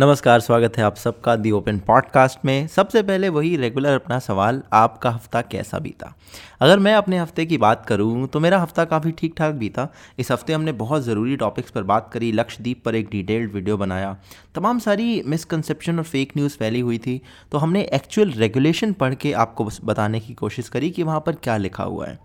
नमस्कार, स्वागत है आप सबका दी ओपन पॉडकास्ट में। सबसे पहले वही रेगुलर अपना सवाल, आपका हफ़्ता कैसा बीता? अगर मैं अपने हफ़्ते की बात करूँ तो मेरा हफ़्ता काफ़ी ठीक ठाक बीता। इस हफ़्ते हमने बहुत ज़रूरी टॉपिक्स पर बात करी, लक्षद्वीप पर एक डिटेल्ड वीडियो बनाया। तमाम सारी मिसकंसेप्शन और फेक न्यूज़ फैली हुई थी तो हमने एक्चुअल रेगुलेशन पढ़ के आपको बताने की कोशिश करी कि वहाँ पर क्या लिखा हुआ है।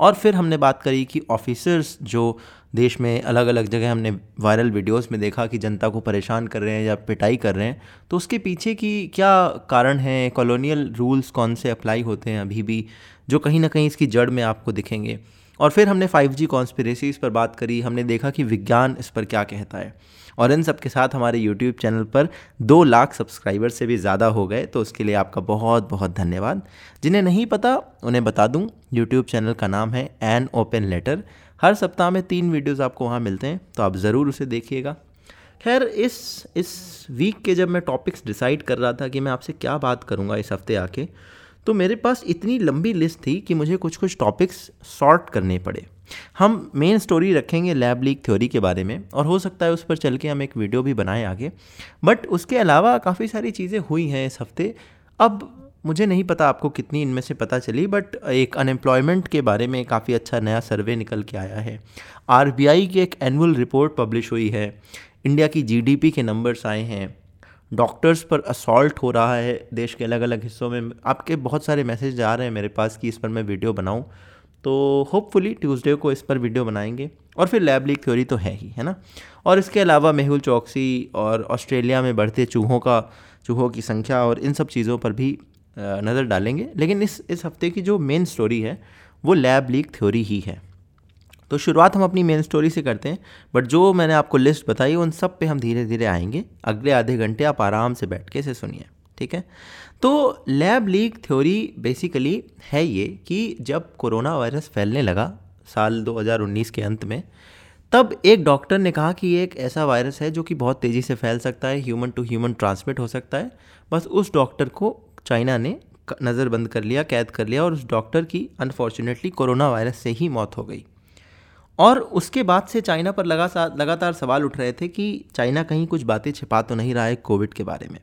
और फिर हमने बात करी कि ऑफिसर्स जो देश में अलग अलग जगह हमने वायरल वीडियोस में देखा कि जनता को परेशान कर रहे हैं या पिटाई कर रहे हैं तो उसके पीछे की क्या कारण है कॉलोनियल रूल्स कौन से अप्लाई होते हैं अभी भी, जो कहीं ना कहीं इसकी जड़ में आपको दिखेंगे? और फिर हमने 5G कॉन्स्पिरेसीज पर बात करी, हमने देखा कि विज्ञान इस पर क्या कहता है। और इन सब के साथ हमारे यूट्यूब चैनल पर दो लाख सब्सक्राइबर से भी ज़्यादा हो गए तो उसके लिए आपका बहुत बहुत धन्यवाद। जिन्हें नहीं पता, उन्हें बता दूँ यूट्यूब चैनल का नाम है एन ओपन लेटर हर सप्ताह में तीन वीडियोज़ आपको वहाँ मिलते हैं तो आप ज़रूर उसे देखिएगा। खैर, इस इस वीक के जब मैं टॉपिक्स डिसाइड कर रहा था कि मैं आपसे क्या बात करूँगा इस हफ़्ते आके तो मेरे पास इतनी लंबी लिस्ट थी कि मुझे कुछ कुछ टॉपिक्स सॉर्ट करने पड़े। हम मेन स्टोरी रखेंगे लैब लीक थ्योरी के बारे में और हो सकता है उस पर चल के हम एक वीडियो भी बनाएँ आगे। बट उसके अलावा काफ़ी सारी चीज़ें हुई हैं इस हफ़्ते। अब मुझे नहीं पता आपको कितनी इनमें से पता चली बट एक अनएम्प्लॉयमेंट के बारे में काफ़ी अच्छा नया सर्वे निकल के आया है। आरबीआई की एक एनुअल रिपोर्ट पब्लिश हुई है। इंडिया की जीडीपी के नंबर्स आए हैं। डॉक्टर्स पर असॉल्ट हो रहा है देश के अलग अलग हिस्सों में। आपके बहुत सारे मैसेज आ रहे हैं मेरे पास कि इस पर मैं वीडियो बनाऊँ। तो होपफुली ट्यूसडे को इस पर वीडियो बनाएँगे। और फिर लैब लीक थ्योरी तो है ही, है ना? और इसके अलावा मेहुल चौकसी और ऑस्ट्रेलिया में बढ़ते चूहों का, चूहों की संख्या और इन सब चीज़ों पर भी नज़र डालेंगे। लेकिन इस इस हफ़्ते की जो मेन स्टोरी है, वो लैब लीक थ्योरी ही है। तो शुरुआत हम अपनी मेन स्टोरी से करते हैं बट जो मैंने आपको लिस्ट बताई, उन सब पे हम धीरे धीरे आएँगे। अगले आधे घंटे आप आराम से बैठ के इसे सुनिए, ठीक है? तो लैब लीक थ्योरी बेसिकली है ये कि जब कोरोना वायरस फैलने लगा, साल 2019 के अंत में, तब एक डॉक्टर ने कहा कि ये एक ऐसा वायरस है जो कि बहुत तेज़ी से फैल सकता है ह्यूमन टू ह्यूमन ट्रांसमिट हो सकता है। बस उस डॉक्टर को चाइना ने नज़रबंद कर लिया, कैद कर लिया और उस डॉक्टर की अनफॉर्चुनेटली कोरोना वायरस से ही मौत हो गई। और उसके बाद से चाइना पर लगा लगातार सवाल उठ रहे थे कि चाइना कहीं कुछ बातें छिपा तो नहीं रहा है कोविड के बारे में।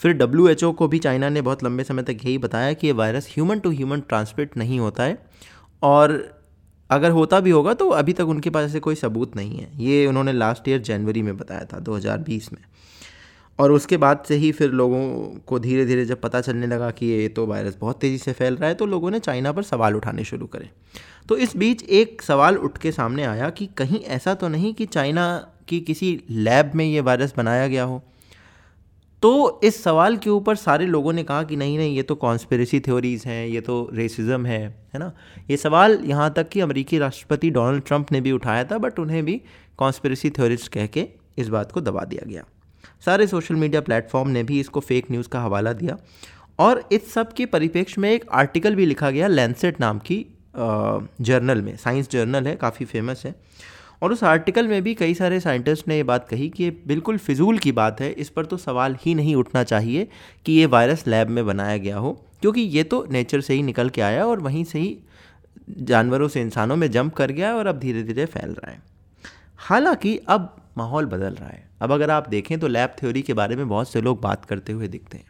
फिर डब्ल्यू को भी चाइना ने बहुत लंबे समय तक यही बताया कि ये virus human to human transmit नहीं होता है और अगर होता भी होगा तो अभी तक उनके पास ऐसे कोई सबूत नहीं है। ये उन्होंने लास्ट ईयर जनवरी में बताया था 2020 में। और उसके बाद से ही फिर लोगों को धीरे धीरे जब पता चलने लगा कि ये तो वायरस बहुत तेज़ी से फैल रहा है तो लोगों ने चाइना पर सवाल उठाने शुरू करे। तो इस बीच एक सवाल उठ के सामने आया कि कहीं ऐसा तो नहीं कि चाइना की किसी लैब में ये वायरस बनाया गया हो? तो इस सवाल के ऊपर सारे लोगों ने कहा कि नहीं नहीं, ये तो कॉन्स्पेरेसी थ्योरीज़ हैं, ये तो रेसिज्म है है ना? ये सवाल यहाँ तक कि अमेरिकी राष्ट्रपति डोनाल्ड ट्रंप ने भी उठाया था बट उन्हें भी कॉन्स्पेरेसी थ्योरीज कह के इस बात को दबा दिया गया। सारे सोशल मीडिया प्लेटफॉर्म ने भी इसको फेक न्यूज़ का हवाला दिया। और इस सब के परिप्रेक्ष्य में एक आर्टिकल भी लिखा गया लैंसेट नाम की जर्नल में, साइंस जर्नल है, काफ़ी फ़ेमस है। और उस आर्टिकल में भी कई सारे साइंटिस्ट ने ये बात कही कि ये बिल्कुल फिजूल की बात है, इस पर तो सवाल ही नहीं उठना चाहिए कि ये वायरस लैब में बनाया गया हो, क्योंकि ये तो नेचर से ही निकल के आया और वहीं से ही जानवरों से इंसानों में जंप कर गया और अब धीरे धीरे फैल रहा है। हालाँकि अब माहौल बदल रहा है। अब अगर आप देखें तो लैब थ्योरी के बारे में बहुत से लोग बात करते हुए दिखते हैं।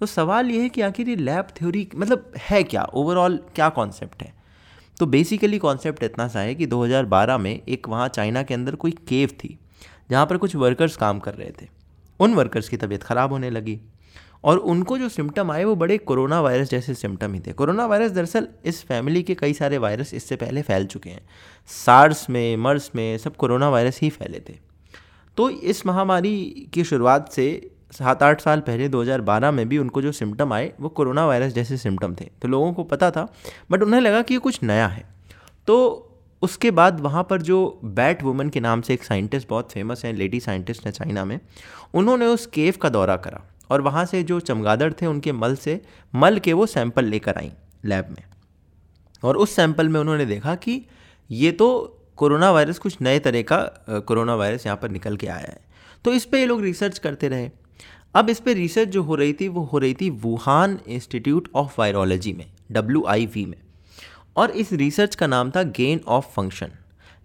तो सवाल ये है कि आखिर ये लैब थ्योरी मतलब है क्या? ओवरऑल क्या कॉन्सेप्ट है? तो बेसिकली कॉन्सेप्ट इतना सा है कि 2012 में एक वहाँ चाइना के अंदर कोई केव थी, जहाँ पर कुछ वर्कर्स काम कर रहे थे। उन वर्कर्स की तबीयत ख़राब होने लगी और उनको जो सिम्टम आए वो बड़े कोरोना वायरस जैसे सिम्टम ही थे। कोरोना वायरस दरअसल इस फैमिली के कई सारे वायरस इससे पहले फैल चुके हैं। सार्स में मर्स में सब कोरोना वायरस ही फैले थे। तो इस महामारी की शुरुआत से सात आठ साल पहले 2012 में भी उनको जो सिम्टम आए, वो कोरोना वायरस जैसे सिम्टम थे। तो लोगों को पता था बट उन्हें लगा कि ये कुछ नया है। तो उसके बाद वहाँ पर जो बैट वुमन के नाम से एक साइंटिस्ट बहुत फ़ेमस हैं, लेडी साइंटिस्ट हैं चाइना में, उन्होंने उस केव का दौरा करा और वहाँ से जो चमगादड़ थे उनके मल से, मल के वो सैंपल लेकर आई लैब में। और उस सैंपल में उन्होंने देखा कि ये तो कोरोना वायरस कुछ नए तरह का कोरोना वायरस यहाँ पर निकल के आया है। तो इस पर ये लोग रिसर्च करते रहे। अब इस पर रिसर्च जो हो रही थी, वो हो रही थी वुहान इंस्टीट्यूट ऑफ़ वायरोलॉजी में WIV में। और इस रिसर्च का नाम था gain of function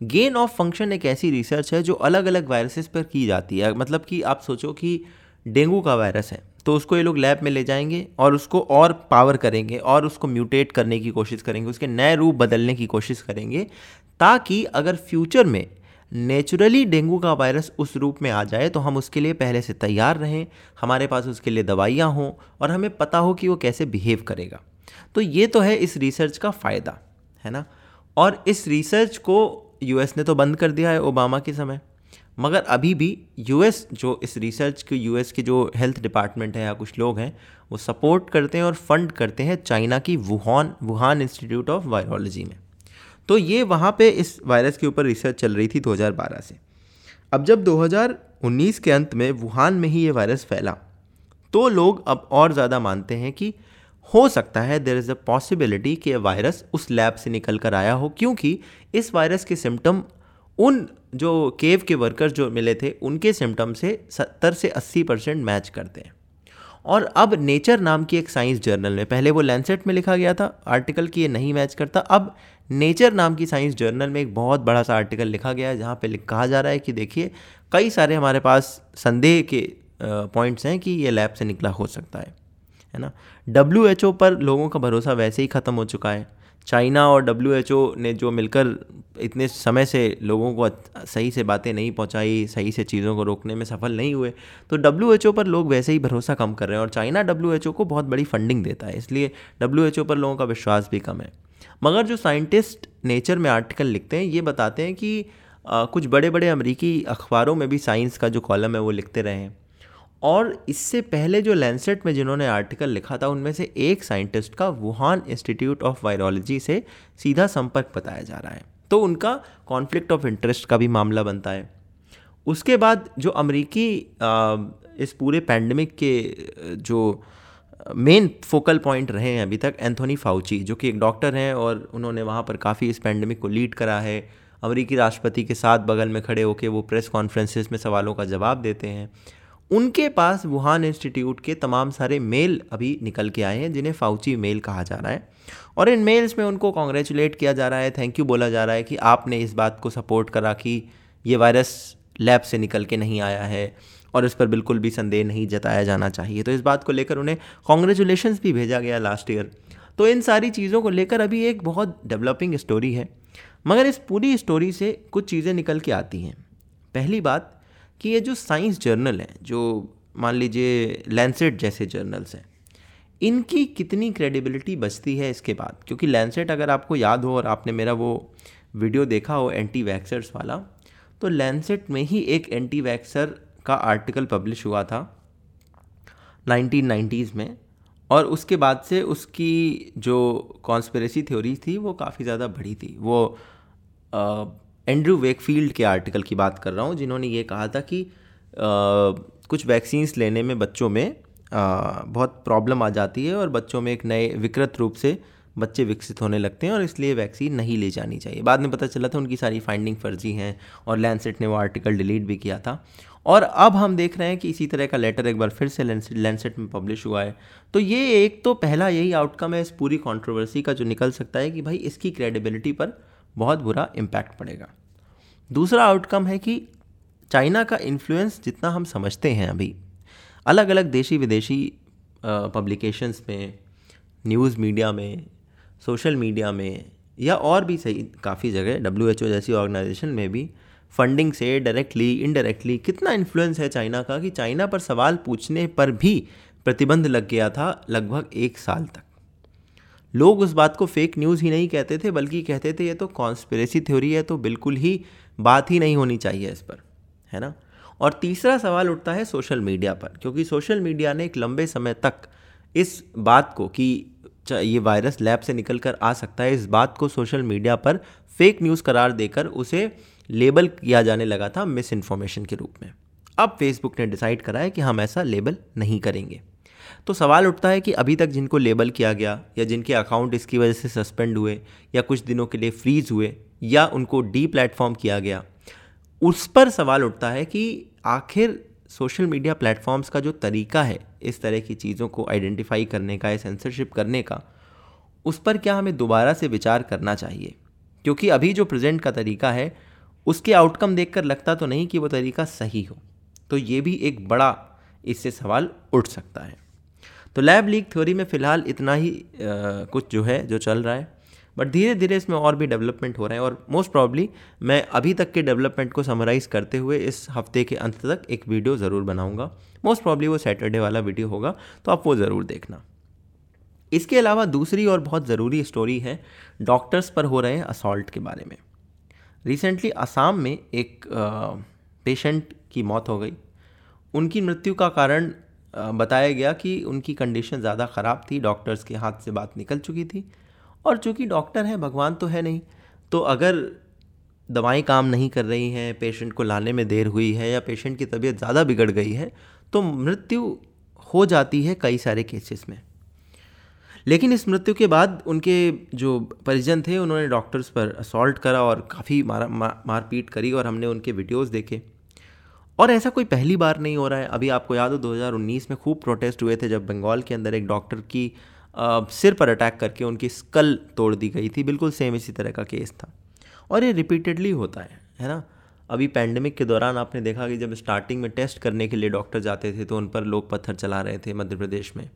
gain of function एक ऐसी रिसर्च है जो अलग अलग वायरसेस पर की जाती है। मतलब कि आप सोचो कि डेंगू का वायरस है तो उसको ये लोग लैब में ले जाएँगे और उसको और पावर करेंगे और उसको म्यूटेट करने की कोशिश करेंगे, उसके नए रूप बदलने की कोशिश करेंगे, ताकि अगर फ्यूचर में नेचुरली डेंगू का वायरस उस रूप में आ जाए तो हम उसके लिए पहले से तैयार रहें, हमारे पास उसके लिए दवाइयाँ हों और हमें पता हो कि वो कैसे बिहेव करेगा। तो ये तो है इस रिसर्च का फ़ायदा, है ना? और इस रिसर्च को यूएस ने तो बंद कर दिया है ओबामा के समय। मगर अभी भी यूएस जो इस रिसर्च के, यूएस के जो हेल्थ डिपार्टमेंट है या कुछ लोग हैं, वो सपोर्ट करते हैं और फंड करते हैं चाइना की Wuhan Wuhan Institute of Virology में। तो ये वहाँ पे इस वायरस के ऊपर रिसर्च चल रही थी 2012 से। अब जब 2019 के अंत में वुहान में ही ये वायरस फैला तो लोग अब और ज़्यादा मानते हैं कि हो सकता है देर इज़ अ पॉसिबिलिटी कि वायरस उस लैब से निकल कर आया हो, क्योंकि इस वायरस के सिम्टम उन जो केव के वर्कर्स जो मिले थे, उनके सिम्टम से 70 से 80 परसेंट मैच करते हैं। और अब नेचर नाम की एक साइंस जर्नल में, पहले वो लैंसेट में लिखा गया था आर्टिकल कि ये नहीं मैच करता, अब नेचर नाम की साइंस जर्नल में एक बहुत बड़ा सा आर्टिकल लिखा गया है, जहाँ पे कहा जा रहा है कि देखिए, कई सारे हमारे पास संदेह के पॉइंट्स हैं कि ये लैब से निकला हो सकता है है ना? डब्ल्यू पर लोगों का भरोसा वैसे ही ख़त्म हो चुका है। चाइना और डब्ल्यू ने जो मिलकर इतने समय से लोगों को सही से बातें नहीं पहुंचाई, सही से चीज़ों को रोकने में सफल नहीं हुए तो डब्ल्यूएचओ पर लोग वैसे ही भरोसा कम कर रहे हैं और चाइना डब्ल्यूएचओ को बहुत बड़ी फंडिंग देता है, इसलिए डब्ल्यूएचओ पर लोगों का विश्वास भी कम है। मगर जो साइंटिस्ट नेचर में आर्टिकल लिखते हैं ये बताते हैं कि आ, कुछ बड़े बड़े अमरीकी अखबारों में भी साइंस का जो कॉलम है वो लिखते रहे हैं। और इससे पहले जो लैंसेट में जिन्होंने आर्टिकल लिखा था उनमें से एक साइंटिस्ट का वुहान इंस्टीट्यूट ऑफ़ वायरोलॉजी से सीधा संपर्क बताया जा रहा है। तो उनका कॉन्फ्लिक्ट ऑफ़ इंटरेस्ट का भी मामला बनता है। उसके बाद जो अमरीकी इस पूरे पैंडमिक के जो मेन फोकल पॉइंट रहे हैं अभी तक, एंथोनी फाउची, जो कि एक डॉक्टर हैं और उन्होंने वहाँ पर काफ़ी इस पैंडमिक को लीड करा है। अमरीकी राष्ट्रपति के साथ बगल में खड़े होकर वो प्रेस कॉन्फ्रेंसेस में सवालों का जवाब देते हैं। उनके पास वुहान इंस्टीट्यूट के तमाम सारे मेल अभी निकल के आए हैं, जिन्हें फाउची मेल कहा जा रहा है। और इन मेल्स में उनको कॉन्ग्रेचुलेट किया जा रहा है थैंक यू बोला जा रहा है कि आपने इस बात को सपोर्ट करा कि ये वायरस लैब से निकल के नहीं आया है। और इस पर बिल्कुल भी संदेह नहीं जताया जाना चाहिए। तो इस बात को लेकर उन्हें कॉन्ग्रेचुलेशन भी भेजा गया लास्ट ईयर तो इन सारी चीज़ों को लेकर अभी एक बहुत डेवलपिंग स्टोरी है। मगर इस पूरी स्टोरी से कुछ चीज़ें निकल के आती हैं। पहली बात कि ये जो साइंस जर्नल हैं, जो मान लीजिए लैंसेट जैसे जर्नल्स हैं, इनकी कितनी क्रेडिबिलिटी बचती है इसके बाद? क्योंकि लैंसेट अगर आपको याद हो और आपने मेरा वो वीडियो देखा हो एंटी वैक्सर्स वाला तो लैंसेट में ही एक एंटी वैक्सर का आर्टिकल पब्लिश हुआ था 1990s में और उसके बाद से उसकी जो कॉन्स्परेसी थ्योरी थी वो काफ़ी ज़्यादा बढ़ी थी। वो एंड्रू वेकफील्ड के आर्टिकल की बात कर रहा हूँ जिन्होंने ये कहा था कि आ, कुछ वैक्सीन्स लेने में बच्चों में आ, बहुत प्रॉब्लम आ जाती है और बच्चों में एक नए विकृत रूप से बच्चे विकसित होने लगते हैं और इसलिए वैक्सीन नहीं ले जानी चाहिए। बाद में पता चला था उनकी सारी फाइंडिंग फर्जी हैं और लैंसेट ने वो आर्टिकल डिलीट भी किया था। और अब हम देख रहे हैं कि इसी तरह का लेटर एक बार फिर से लैंसेट में पब्लिश हुआ है। तो ये एक तो पहला यही आउटकम है इस पूरी कंट्रोवर्सी का जो निकल सकता है कि भाई इसकी क्रेडिबिलिटी पर बहुत बुरा इम्पैक्ट पड़ेगा। दूसरा आउटकम है कि चाइना का इन्फ्लुएंस जितना हम समझते हैं अभी अलग अलग देशी विदेशी पब्लिकेशंस में न्यूज़ मीडिया में सोशल मीडिया में, या और भी सही, काफ़ी जगह डब्ल्यू एच ओ जैसी ऑर्गेनाइजेशन में भी फंडिंग से डायरेक्टली इनडायरेक्टली कितना इन्फ्लुएंस है चाइना का कि चाइना पर सवाल पूछने पर भी प्रतिबंध लग गया था लगभग एक साल तक। लोग उस बात को फेक न्यूज़ ही नहीं कहते थे, बल्कि कहते थे ये तो कॉन्स्पिरेसी थ्योरी है तो बिल्कुल ही बात ही नहीं होनी चाहिए इस पर, है ना? और तीसरा सवाल उठता है सोशल मीडिया पर, क्योंकि सोशल मीडिया ने एक लंबे समय तक इस बात को कि ये वायरस लैब से निकल कर आ सकता है, इस बात को सोशल मीडिया पर फेक न्यूज़ करार देकर उसे लेबल किया जाने लगा था मिस इन्फॉर्मेशन के रूप में। अब फेसबुक ने डिसाइड करा है कि हम ऐसा लेबल नहीं करेंगे। तो सवाल उठता है कि अभी तक जिनको लेबल किया गया या जिनके अकाउंट इसकी वजह से सस्पेंड हुए या कुछ दिनों के लिए फ्रीज हुए या उनको डी प्लेटफॉर्म किया गया, उस पर सवाल उठता है कि आखिर सोशल मीडिया प्लेटफॉर्म्स का जो तरीका है इस तरह की चीज़ों को आइडेंटिफाई करने का, या सेंसरशिप करने का, उस पर क्या हमें दोबारा से विचार करना चाहिए? क्योंकि अभी जो प्रेजेंट का तरीका है उसके आउटकम देखकर लगता तो नहीं कि वो तरीका सही हो। तो ये भी एक बड़ा इससे सवाल उठ सकता है। तो लैब लीक थ्योरी में फ़िलहाल इतना ही आ, कुछ जो है जो चल रहा है। बट धीरे धीरे इसमें और भी डेवलपमेंट हो रहे हैं और मोस्ट प्रॉब्ली मैं अभी तक के डेवलपमेंट को समराइज़ करते हुए इस हफ़्ते के अंत तक एक वीडियो ज़रूर बनाऊँगा। मोस्ट प्रॉब्ली वो सैटरडे वाला वीडियो होगा तो आप वो ज़रूर देखना। इसके अलावा दूसरी और बहुत ज़रूरी स्टोरी है डॉक्टर्स पर हो रहे असॉल्ट के बारे में। रिसेंटली असम में एक पेशेंट की मौत हो गई। उनकी मृत्यु का कारण बताया गया कि उनकी कंडीशन ज़्यादा ख़राब थी। डॉक्टर्स के हाथ से बात निकल चुकी थी। और चूँकि डॉक्टर हैं, भगवान तो है नहीं। तो अगर दवाएँ काम नहीं कर रही हैं पेशेंट को लाने में देर हुई है या पेशेंट की तबीयत ज़्यादा बिगड़ गई है तो मृत्यु हो जाती है कई सारे केसेस में। लेकिन इस मृत्यु के बाद उनके जो परिजन थे उन्होंने डॉक्टर्स पर असॉल्ट करा और काफ़ी मारा मारपीट करी और हमने उनके वीडियोज़ देखे। और ऐसा कोई पहली बार नहीं हो रहा है। अभी आपको याद हो 2019 में खूब प्रोटेस्ट हुए थे जब बंगाल के अंदर एक डॉक्टर की आ, सिर पर अटैक करके उनकी स्कल तोड़ दी गई थी। बिल्कुल सेम इसी तरह का केस था। और ये रिपीटेडली होता है है ना? अभी पैंडमिक के दौरान आपने देखा कि जब स्टार्टिंग में टेस्ट करने के लिए डॉक्टर जाते थे तो उन पर लोग पत्थर चला रहे थे मध्य प्रदेश में।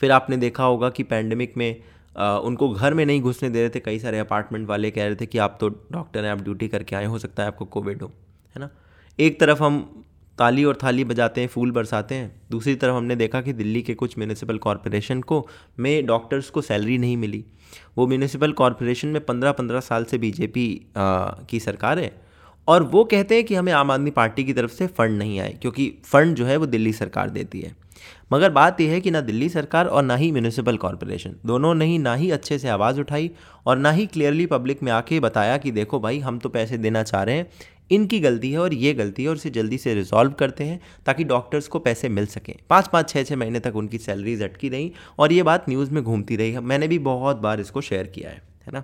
फिर आपने देखा होगा कि पैंडमिक में आ, उनको घर में नहीं घुसने दे रहे थे कई सारे अपार्टमेंट वाले कह रहे थे कि आप तो डॉक्टर हैं आप ड्यूटी करके आए हो सकता है आपको कोविड हो है ना? एक तरफ़ हम ताली और थाली बजाते हैं फूल बरसाते हैं दूसरी तरफ़ हमने देखा कि दिल्ली के कुछ म्यूनिसिपल कॉरपोरेशन को में डॉक्टर्स को सैलरी नहीं मिली। वो म्यूनिसिपल कॉरपोरेशन में पंद्रह पंद्रह साल से बीजेपी की सरकार है और वो कहते हैं कि हमें आम आदमी पार्टी की तरफ़ से फ़ंड नहीं आए क्योंकि फ़ंड जो है वो दिल्ली सरकार देती है। मगर बात यह है कि ना दिल्ली सरकार और ना ही म्यूनिसिपल कॉरपोरेशन दोनों ने ही ना ही अच्छे से आवाज़ उठाई और ना ही क्लियरली पब्लिक में आके बताया कि देखो भाई, हम तो पैसे देना चाह रहे हैं, इनकी गलती है और ये गलती है और इसे जल्दी से रिजॉल्व करते हैं ताकि डॉक्टर्स को पैसे मिल सकें। पाँच पाँच छः छः महीने तक उनकी सैलरीज अटकी रहीं और ये बात न्यूज़ में घूमती रही। मैंने भी बहुत बार इसको शेयर किया है है ना?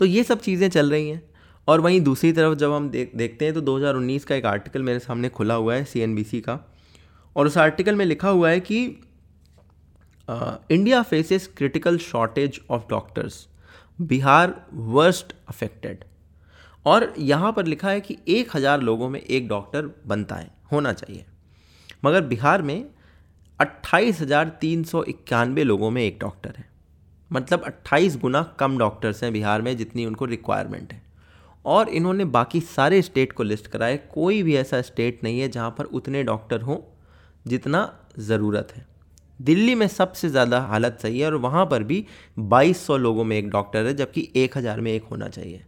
तो ये सब चीज़ें चल रही हैं और वहीं दूसरी तरफ़ जब हम देख, देखते हैं तो 2019 का एक आर्टिकल मेरे सामने खुला हुआ है सीएनबीसी का। और उस आर्टिकल में लिखा हुआ है कि India faces critical shortage of doctors Bihar worst affected और यहाँ पर लिखा है कि एक हज़ार लोगों में एक डॉक्टर बनता है, होना चाहिए। मगर बिहार में अट्ठाईस हज़ार तीन सौ इक्यानवे लोगों में एक डॉक्टर है। मतलब अट्ठाईस गुना कम डॉक्टर्स हैं बिहार में जितनी उनको रिक्वायरमेंट है। और इन्होंने बाकी सारे स्टेट को लिस्ट कराए। कोई भी ऐसा स्टेट नहीं है जहाँ पर उतने डॉक्टर हों जितना ज़रूरत है। दिल्ली में सबसे ज़्यादा हालत सही है और वहाँ पर भी 2200 लोगों में एक डॉक्टर है, जबकि 1000 में एक होना चाहिए।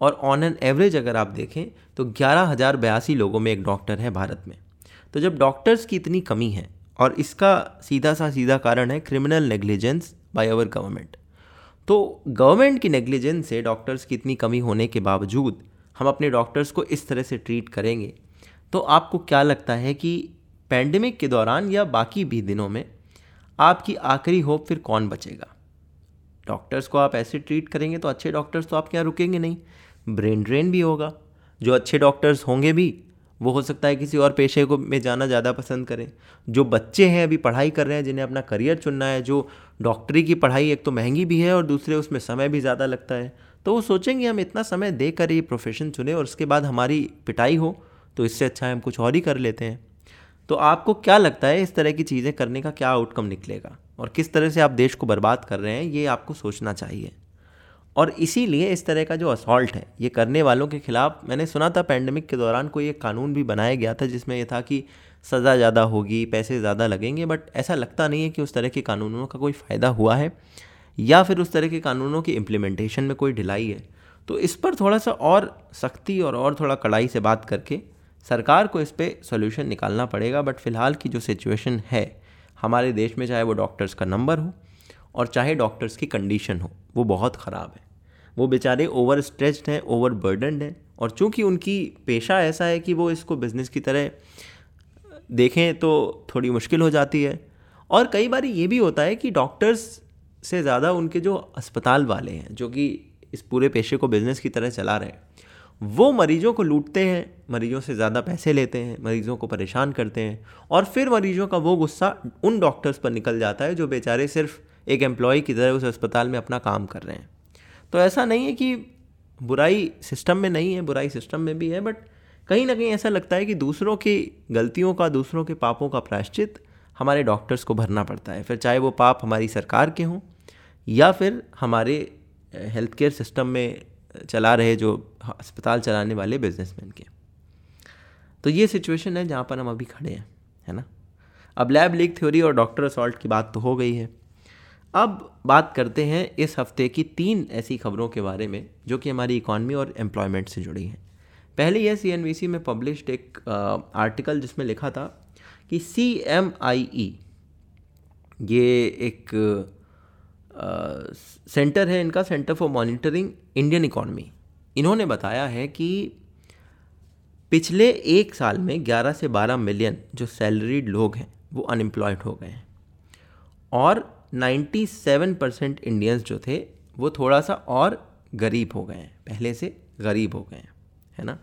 और ऑन एन एवरेज अगर आप देखें तो ग्यारह हज़ार बयासी लोगों में एक डॉक्टर है भारत में। तो जब डॉक्टर्स की इतनी कमी है, और इसका सीधा सा सीधा कारण है criminal negligence by our government तो गवर्नमेंट की नेग्लिजेंस से डॉक्टर्स की इतनी कमी होने के बावजूद हम अपने डॉक्टर्स को इस तरह से ट्रीट करेंगे। तो आपको क्या लगता है कि पैंडमिक के दौरान या बाकी भी दिनों में, आपकी आखिरी होप फिर कौन बचेगा? डॉक्टर्स को आप ऐसे ट्रीट करेंगे तो अच्छे डॉक्टर्स तो आपके यहाँ रुकेंगे नहीं। ब्रेन ड्रेन भी होगा। जो अच्छे डॉक्टर्स होंगे भी, वो हो सकता है किसी और पेशे को में जाना ज़्यादा पसंद करें। जो बच्चे हैं अभी पढ़ाई कर रहे हैं, जिन्हें अपना करियर चुनना है, जो डॉक्टरी की पढ़ाई एक तो महँगी भी है और दूसरे उसमें समय भी ज़्यादा लगता है। तो वो सोचेंगे, हम इतना समय देकर ये प्रोफेशन चुने और उसके बाद हमारी पिटाई हो तो इससे अच्छा है हम कुछ और ही कर लेते हैं। तो आपको क्या लगता है इस तरह की चीज़ें करने का क्या आउटकम निकलेगा? और किस तरह से आप देश को बर्बाद कर रहे हैं, ये आपको सोचना चाहिए। और इसीलिए इस तरह का जो असॉल्ट है, ये करने वालों के खिलाफ, मैंने सुना था पैंडमिक के दौरान कोई एक कानून भी बनाया गया था, जिसमें यह था कि सज़ा ज़्यादा होगी, पैसे ज़्यादा लगेंगे बट ऐसा लगता नहीं है कि उस तरह के कानूनों का कोई फ़ायदा हुआ है, या फिर उस तरह के कानूनों की इम्प्लीमेंटेशन में कोई ढिलाई है। तो इस पर थोड़ा सा और सख्ती और और थोड़ा कड़ाई से बात करके सरकार को इस पर सोल्यूशन निकालना पड़ेगा बट फ़िलहाल की जो सिचुएशन है, हमारे देश में चाहे वो डॉक्टर्स का नंबर हो, और चाहे डॉक्टर्स की कंडीशन हो, वो बहुत ख़राब है। वो बेचारे ओवर स्ट्रेच्ड हैं ओवर बर्डनड हैं, और चूँकि उनकी पेशा ऐसा है कि वो इसको बिज़नेस की तरह, देखें तो थोड़ी मुश्किल हो जाती है। और कई बार ये भी होता है कि डॉक्टर्स से ज़्यादा उनके जो अस्पताल वाले हैं, जो कि इस पूरे पेशे को बिज़नेस की तरह चला रहे हैं वो मरीजों को लूटते हैं, मरीजों से ज़्यादा पैसे लेते हैं, मरीजों को परेशान करते हैं और फिर मरीजों का वो गुस्सा उन डॉक्टर्स पर निकल जाता है जो बेचारे सिर्फ़ एक एम्प्लॉय की तरह उस अस्पताल में अपना काम कर रहे हैं। तो ऐसा नहीं है कि बुराई सिस्टम में नहीं है, बुराई सिस्टम में भी है, बट कहीं ना कहीं ऐसा लगता है कि दूसरों की गलतियों का, दूसरों के पापों का प्रायश्चित हमारे डॉक्टर्स को भरना पड़ता है। फिर चाहे वो पाप हमारी सरकार के हों या फिर हमारे हेल्थ केयर सिस्टम में चला रहे जो अस्पताल चलाने वाले बिजनेसमैन के। तो ये सिचुएशन है जहाँ पर हम अभी खड़े हैं, है ना? अब लैब लीक थ्योरी और डॉक्टर असॉल्ट की बात तो हो गई है। अब बात करते हैं इस हफ़्ते की तीन ऐसी खबरों के बारे में, जो कि हमारी इकॉनमी और एम्प्लॉयमेंट से जुड़ी हैं। पहले यह सी में पब्लिश्ड एक आर्टिकल जिसमें लिखा था कि सी एम आई ई ये एक सेंटर है इनका centre for monitoring Indian economy इन्होंने बताया है कि पिछले एक साल में 11 से 12 मिलियन जो सैलरीड लोग हैं, वो अनएम्प्लॉयड हो गए हैं। और 97 परसेंट इंडियंस जो थे, वो थोड़ा सा और गरीब हो गए हैं। पहले से गरीब हो गए हैं, है ना?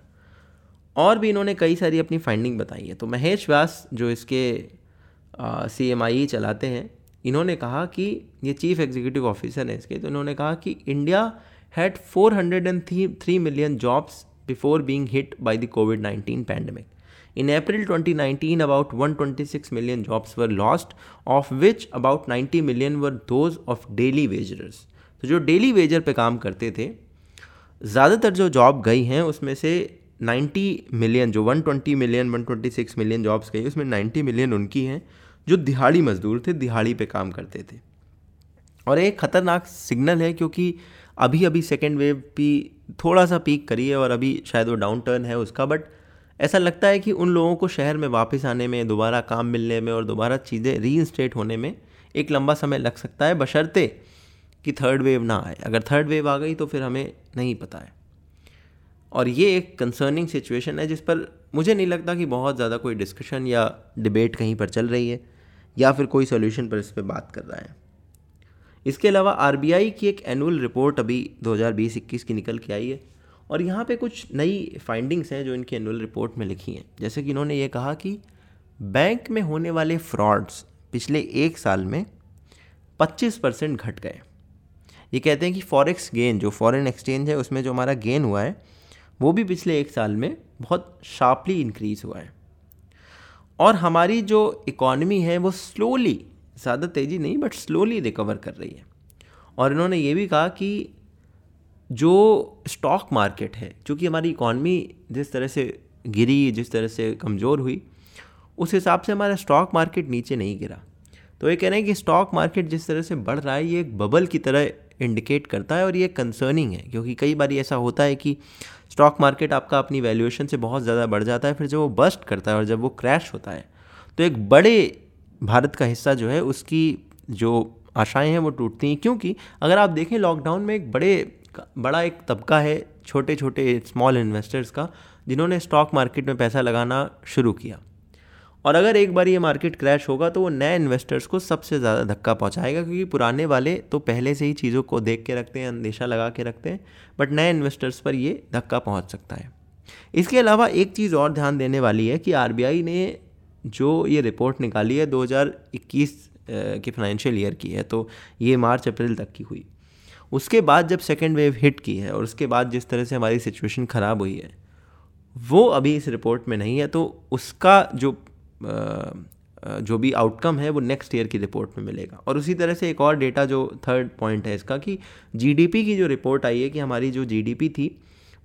और भी इन्होंने कई सारी अपनी फाइंडिंग बताई है। तो महेश व्यास जो इसके सी एम आई चलाते हैं, इन्होंने कहा कि, ये चीफ एग्जीक्यूटिव ऑफिसर हैं इसके तो इन्होंने कहा कि India had 403 million jobs before being hit by the covid 19 pandemic In April 2019, about 126 million jobs were lost, of which about 90 million were those of daily wagers. तो जो डेली वेजर पे काम करते थे ज़्यादातर जो जॉब गई हैं उसमें से 90 मिलियन जो 120 मिलियन 126 मिलियन जॉब्स गई उसमें 90 मिलियन उनकी हैं जो दिहाड़ी मजदूर थे दिहाड़ी पे काम करते थे और एक ख़तरनाक सिग्नल है क्योंकि अभी अभी सेकेंड वेव भी थोड़ा सा पीक करी है और अभी शायद वो डाउन टर्न है उसका बट ऐसा लगता है कि उन लोगों को शहर में वापस आने में, दोबारा काम मिलने में और दोबारा चीज़ें री होने में एक लंबा समय लग सकता है, बशर्ते कि थर्ड वेव ना आए। अगर थर्ड वेव आ गई तो फिर हमें नहीं पता है। और ये एक कंसर्निंग सिचुएशन है जिस पर मुझे नहीं लगता कि बहुत ज़्यादा कोई डिस्कशन या डिबेट कहीं पर चल रही है या फिर कोई सोल्यूशन पर इस पर बात कर रहा है। इसके अलावा आरबीआई की एक एनुअल रिपोर्ट अभी 2020-21 की निकल के आई है और यहाँ पे कुछ नई फाइंडिंग्स हैं जो इनकी एनुअल रिपोर्ट में लिखी हैं। जैसे कि इन्होंने ये कहा कि बैंक में होने वाले फ्रॉड्स पिछले एक साल में 25 परसेंट घट गए ये कहते हैं कि फॉरेक्स गेन जो फॉरेन एक्सचेंज है, उसमें जो हमारा गेन हुआ है, वो भी पिछले एक साल में बहुत शार्पली इंक्रीज़ हुआ है। और हमारी जो इकॉनमी है, वो स्लोली ज़्यादा तेज़ी नहीं बट स्लोली रिकवर कर रही है। और इन्होंने ये भी कहा कि जो स्टॉक मार्केट है चूँकि हमारी इकॉनमी जिस तरह से गिरी, जिस तरह से कमज़ोर हुई, उस हिसाब से हमारा स्टॉक मार्केट नीचे नहीं गिरा। तो ये कह रहे हैं कि स्टॉक मार्केट जिस तरह से बढ़ रहा है, ये एक बबल की तरह इंडिकेट करता है और ये कंसर्निंग है, क्योंकि कई बार ऐसा होता है कि स्टॉक मार्केट आपका अपनी वैल्यूएशन से बहुत ज़्यादा बढ़ जाता है, फिर जब वो बस्ट करता है और जब वो क्रैश होता है तो एक बड़े भारत का हिस्सा जो है, उसकी जो आशाएँ हैं वो टूटती हैं। क्योंकि अगर आप देखें लॉकडाउन में एक बड़े, बड़ा एक तबका है छोटे छोटे स्मॉल इन्वेस्टर्स का, जिन्होंने स्टॉक मार्केट में पैसा लगाना शुरू किया। और अगर एक बार ये मार्केट क्रैश होगा तो वो नए इन्वेस्टर्स को सबसे ज़्यादा धक्का पहुंचाएगा, क्योंकि पुराने वाले तो पहले से ही चीज़ों को देख के रखते हैं, अंदेशा लगा के रखते हैं बट नए इन्वेस्टर्स पर ये धक्का पहुँच सकता है। इसके अलावा एक चीज़ और ध्यान देने वाली है कि आरबीआई ने जो ये रिपोर्ट निकाली है 2021 की फाइनेंशियल ईयर की है तो ये मार्च, अप्रैल तक की हुई। उसके बाद जब सेकेंड वेव हिट की है और उसके बाद जिस तरह से हमारी सिचुएशन ख़राब हुई है, वो अभी इस रिपोर्ट में नहीं है तो उसका जो जो भी आउटकम है, वो नेक्स्ट ईयर की रिपोर्ट में मिलेगा। और उसी तरह से एक और डेटा जो थर्ड पॉइंट है इसका कि जीडीपी की जो रिपोर्ट आई है कि हमारी जो जीडीपी थी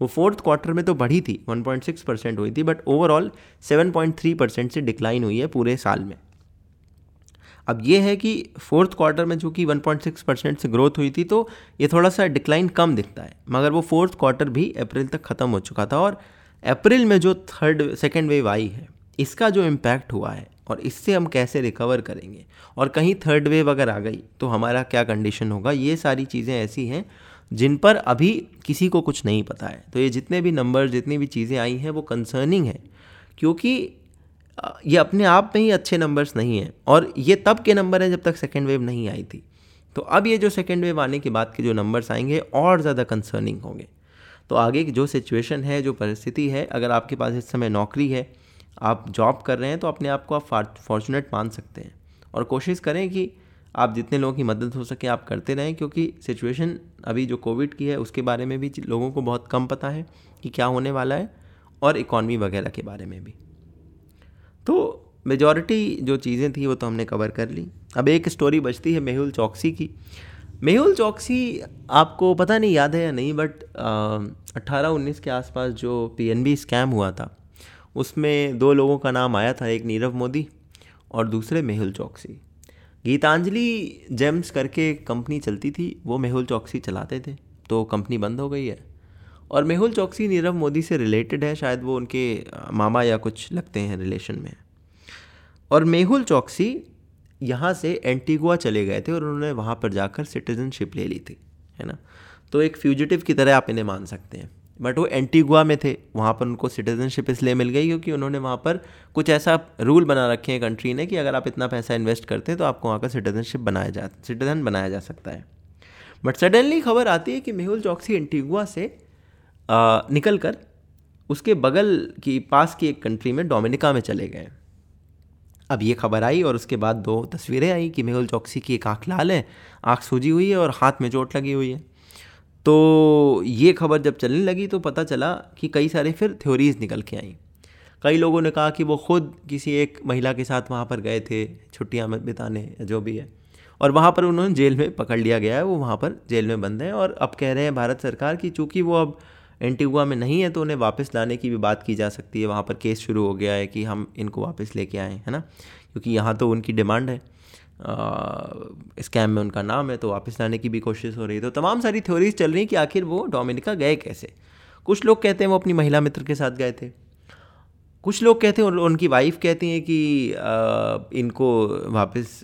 वो फोर्थ क्वार्टर में तो बढ़ी थी 1.6 परसेंट हुई थी बट ओवरऑल 7.3 परसेंट से डिक्लाइन हुई है पूरे साल में। अब ये है कि फोर्थ क्वार्टर में चूँकि 1.6 परसेंट से ग्रोथ हुई थी तो ये थोड़ा सा डिक्लाइन कम दिखता है, मगर वो फोर्थ क्वार्टर भी अप्रैल तक ख़त्म हो चुका था, और अप्रैल में जो थर्ड सेकेंड वेव आई है, इसका जो इम्पैक्ट हुआ है, और इससे हम कैसे रिकवर करेंगे? और कहीं थर्ड वेव अगर आ गई तो हमारा क्या कंडीशन होगा? ये सारी चीज़ें ऐसी हैं जिन पर अभी किसी को कुछ नहीं पता है। तो ये जितने भी नंबर जितनी भी चीज़ें आई हैं, वो कंसर्निंग है, क्योंकि ये अपने आप में ही अच्छे नंबर्स नहीं हैं और ये तब के नंबर हैं जब तक सेकेंड वेव नहीं आई थी। तो अब ये जो सेकेंड वेव आने के बाद के जो नंबर्स आएँगे, और ज़्यादा कंसर्निंग होंगे। तो आगे की जो सिचुएशन है, जो परिस्थिति है, अगर आपके पास इस समय नौकरी है, आप जॉब कर रहे हैं तो अपने आप को आप फॉर्चुनेट मान सकते हैं। और कोशिश करें कि आप जितने लोगों की मदद हो सके आप करते रहें, क्योंकि सिचुएशन अभी जो कोविड की है, उसके बारे में भी लोगों को बहुत कम पता है कि क्या होने वाला है और इकॉनमी वगैरह के बारे में भी। तो मेजॉरिटी जो चीज़ें थी, वो तो हमने कवर कर ली। अब एक स्टोरी बचती है मेहुल चौकसी की। मेहुल चौकसी आपको पता नहीं, याद है या नहीं बट अट्ठारह उन्नीस के आसपास जो पीएनबी स्कैम हुआ था, उसमें दो लोगों का नाम आया था, एक नीरव मोदी और दूसरे मेहुल चौकसी। गीतांजलि जेम्स करके कंपनी चलती थी, वो मेहुल चौकसी चलाते थे तो कंपनी बंद हो गई है। और मेहुल चौकसी नीरव मोदी से रिलेटेड है, शायद वो उनके मामा या कुछ लगते हैं रिलेशन में। और मेहुल चौकसी यहाँ से एंटीगुआ चले गए थे और उन्होंने वहाँ पर जाकर सिटीजनशिप ले ली थी, है ना? तो एक फ्यूजिटिव की तरह आप इन्हें मान सकते हैं। बट वो एंटीगुआ में थे वहाँ पर उनको सिटीजनशिप इसलिए मिल गई क्योंकि उन्होंने वहाँ पर कुछ ऐसा रूल बना रखे हैं कंट्री ने कि अगर आप इतना पैसा इन्वेस्ट करते हैं तो आपको वहाँ का सिटीजनशिप बनाया जा सिटीजन बनाया जा सकता है। बट सडनली खबर आती है कि मेहुल चौकसी एंटीगुआ से आ, निकल कर उसके बगल की पास की एक कंट्री में डोमिनिका में चले गए। अब ये खबर आई और उसके बाद दो तस्वीरें आई कि मेहुल चौकसी की एक आँख लाल है आँख सूजी हुई है और हाथ में चोट लगी हुई है। तो ये खबर जब चलने लगी तो पता चला कि कई सारे फिर थ्योरीज निकल के आई। कई लोगों ने कहा कि वो खुद किसी एक महिला के साथ वहाँ पर गए थे, छुट्टियाँ बिताने, जो भी है। और वहाँ पर उन्होंने जेल में पकड़ लिया गया है, वो वहाँ पर जेल में बंद हैं और अब कह रहे हैं भारत सरकार की चूँकि वो अब एंटीगुआ में नहीं है तो उन्हें वापस लाने की भी बात की जा सकती है। वहाँ पर केस शुरू हो गया है कि हम इनको वापस लेके आएँ, है ना? क्योंकि यहाँ तो उनकी डिमांड है। स्कैम में उनका नाम है तो वापस लाने की भी कोशिश हो रही है। तो तमाम सारी थ्योरीज चल रही हैं कि आखिर वो डोमिनिका गए कैसे? कुछ लोग कहते हैं वो अपनी महिला मित्र के साथ गए थे। कुछ लोग कहते हैं उनकी वाइफ कहती हैं कि इनको वापस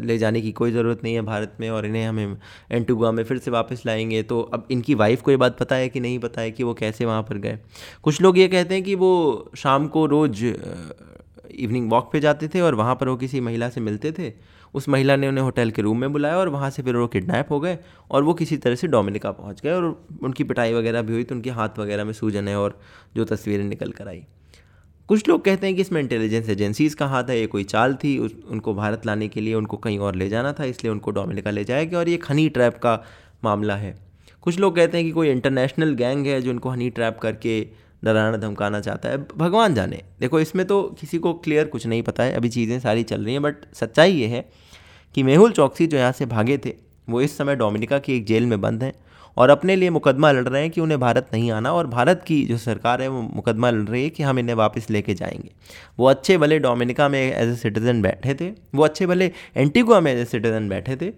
ले जाने की कोई ज़रूरत नहीं है भारत में और इन्हें हमें एंटुगा में फिर से वापस लाएँगे। तो अब इनकी वाइफ को ये बात पता है कि नहीं पता है कि वो कैसे वहाँ पर गए। कुछ लोग ये कहते हैं कि वो शाम को रोज़ इवनिंग वॉक पे जाते थे और वहाँ पर वो किसी महिला से मिलते थे। उस महिला ने उन्हें होटल के रूम में बुलाया और वहाँ से फिर वो किडनैप हो गए और वो किसी तरह से डोमिनिका पहुँच गए और उनकी पिटाई वगैरह भी हुई तो उनके हाथ वगैरह में सूजन है और जो तस्वीरें निकल कर आई। कुछ लोग कहते हैं कि इसमें इंटेलिजेंस एजेंसीज़ का हाथ है, ये कोई चाल थी, उस, उनको भारत लाने के लिए उनको कहीं और ले जाना था, इसलिए उनको डोमिनिका ले जाया गया और ये हनी ट्रैप का मामला है। कुछ लोग कहते हैं कि कोई इंटरनेशनल गैंग है जो उनको हनी ट्रैप करके डराना धमकाना चाहता है। भगवान जाने। देखो, इसमें तो किसी को क्लियर कुछ नहीं पता है। अभी चीज़ें सारी चल रही हैं बट सच्चाई ये है कि मेहुल चौकसी जो यहाँ से भागे थे, वो इस समय डोमिनिका की एक जेल में बंद हैं और अपने लिए मुकदमा लड़ रहे हैं कि उन्हें भारत नहीं आना और भारत की जो सरकार है, वो मुकदमा लड़ रही है कि हम इन्हें वापस लेके जाएँगे। वो अच्छे भले डोमिनिका में एज ए सिटीज़न बैठे थे, वो अच्छे भले एंटीगुआ में एज ए सिटीज़न बैठे थे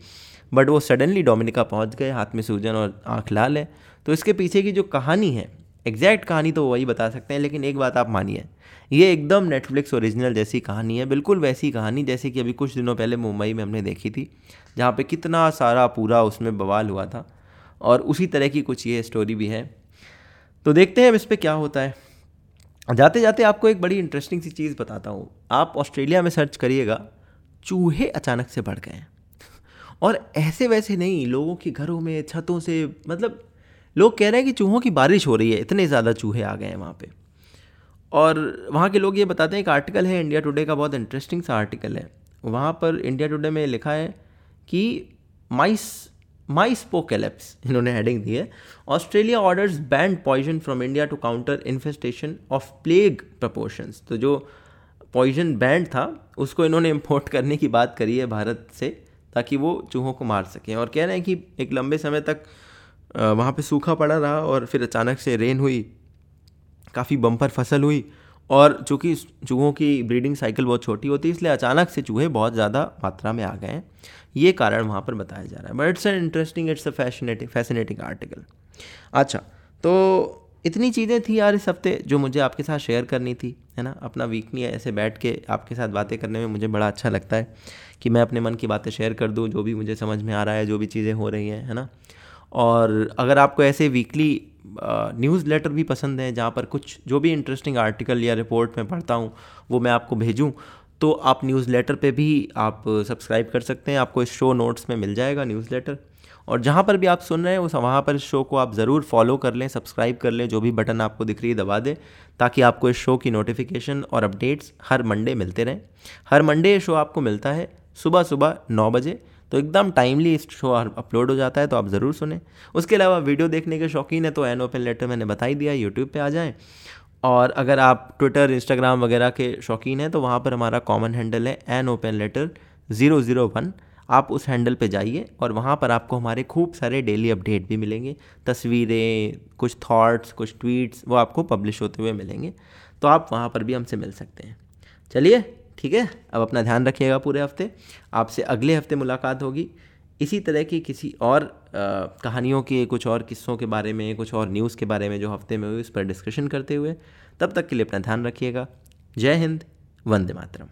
बट वो सडनली डोमिनिका पहुँच गए, हाथ में सूजन और आँख लाल है। तो इसके पीछे की जो कहानी है एग्जैक्ट कहानी तो वही बता सकते हैं, लेकिन एक बात आप मानिए। ये एकदम नेटफ्लिक्स ओरिजिनल जैसी कहानी है, बिल्कुल वैसी कहानी जैसे कि अभी कुछ दिनों पहले मुंबई में हमने देखी थी, जहाँ पे कितना सारा पूरा उसमें बवाल हुआ था, और उसी तरह की कुछ ये स्टोरी भी है। तो देखते हैं अब इस पर क्या होता है। जाते जाते आपको एक बड़ी इंटरेस्टिंग सी चीज़ बताता हूँ। आप ऑस्ट्रेलिया में सर्च करिएगा, चूहे अचानक से बढ़ गए और ऐसे वैसे नहीं, लोगों के घरों में, छतों से मतलब लोग कह रहे हैं कि चूहों की बारिश हो रही है, इतने ज़्यादा चूहे आ गए हैं वहाँ पर और वहाँ के लोग ये बताते हैं, एक आर्टिकल है इंडिया टुडे का, बहुत इंटरेस्टिंग सा आर्टिकल है। वहाँ पर इंडिया टुडे में लिखा है कि माइस माई स्पोकेलेप्स इन्होंने हेडिंग दी है। Australia orders banned poison from India to counter infestation of plague proportions तो जो पॉइजन बैंड था, उसको इन्होंने इम्पोर्ट करने की बात करी है भारत से, ताकि वो चूहों को मार सकें। और कह रहे हैं कि एक लंबे समय तक वहाँ पे सूखा पड़ा रहा और फिर अचानक से रेन हुई, काफ़ी बम्पर फ़सल हुई और चूँकि चूहों की ब्रीडिंग साइकिल बहुत छोटी होती है, इसलिए अचानक से चूहे बहुत ज़्यादा मात्रा में आ गए हैं। ये कारण वहाँ पर बताया जा रहा है but it's an interesting it's a fascinating fascinating article अच्छा तो इतनी चीज़ें थी यार इस हफ़्ते जो मुझे आपके साथ शेयर करनी थी, है ना? अपना वीकली ऐसे बैठ के आपके साथ बातें करने में मुझे बड़ा अच्छा लगता है कि मैं अपने मन की बातें शेयर कर दूँ, जो भी मुझे समझ में आ रहा है, जो भी चीज़ें हो रही हैं, है ना? और अगर आपको ऐसे वीकली न्यूज़ लेटर भी पसंद हैं जहाँ पर कुछ जो भी इंटरेस्टिंग आर्टिकल या रिपोर्ट मैं पढ़ता हूँ, वो मैं आपको भेजूँ तो आप न्यूज़ लेटर पर भी आप सब्सक्राइब कर सकते हैं। आपको इस शो नोट्स में मिल जाएगा न्यूज़ लेटर और जहाँ पर भी आप सुन रहे हैं, उस, वहाँ पर इस शो को आप ज़रूर फॉलो कर लें सब्सक्राइब कर लें, जो भी बटन आपको दिख रही है दबा दें, ताकि आपको इस शो की नोटिफिकेशन और अपडेट्स हर मंडे मिलते रहें। हर मंडे ये शो आपको मिलता है सुबह सुबह नौ बजे तो एकदम टाइमली इस शो अपलोड हो जाता है तो आप ज़रूर सुने। उसके अलावा वीडियो देखने के शौकीन है तो एन ओपन लेटर मैंने बता ही दिया यूट्यूब पर आ जाएँ। और अगर आप ट्विटर इंस्टाग्राम वगैरह के शौकीन हैं तो वहाँ पर हमारा कॉमन हैंडल है an open letter zero zero one आप उस हैंडल पे जाइए और वहाँ पर आपको हमारे खूब सारे डेली अपडेट भी मिलेंगे। तस्वीरें, कुछ थॉट्स कुछ ट्वीट्स वो आपको पब्लिश होते हुए मिलेंगे। तो आप वहाँ पर भी हमसे मिल सकते हैं। चलिए ठीक है? अब अपना ध्यान रखिएगा पूरे हफ़्ते। आपसे अगले हफ़्ते मुलाकात होगी। इसी तरह की किसी और आ, कहानियों के कुछ और किस्सों के बारे में कुछ और न्यूज़ के बारे में जो हफ़्ते में हुई उस पर डिस्कशन करते हुए तब तक के लिए अपना ध्यान रखिएगा। जय हिंद वंदे मातरम।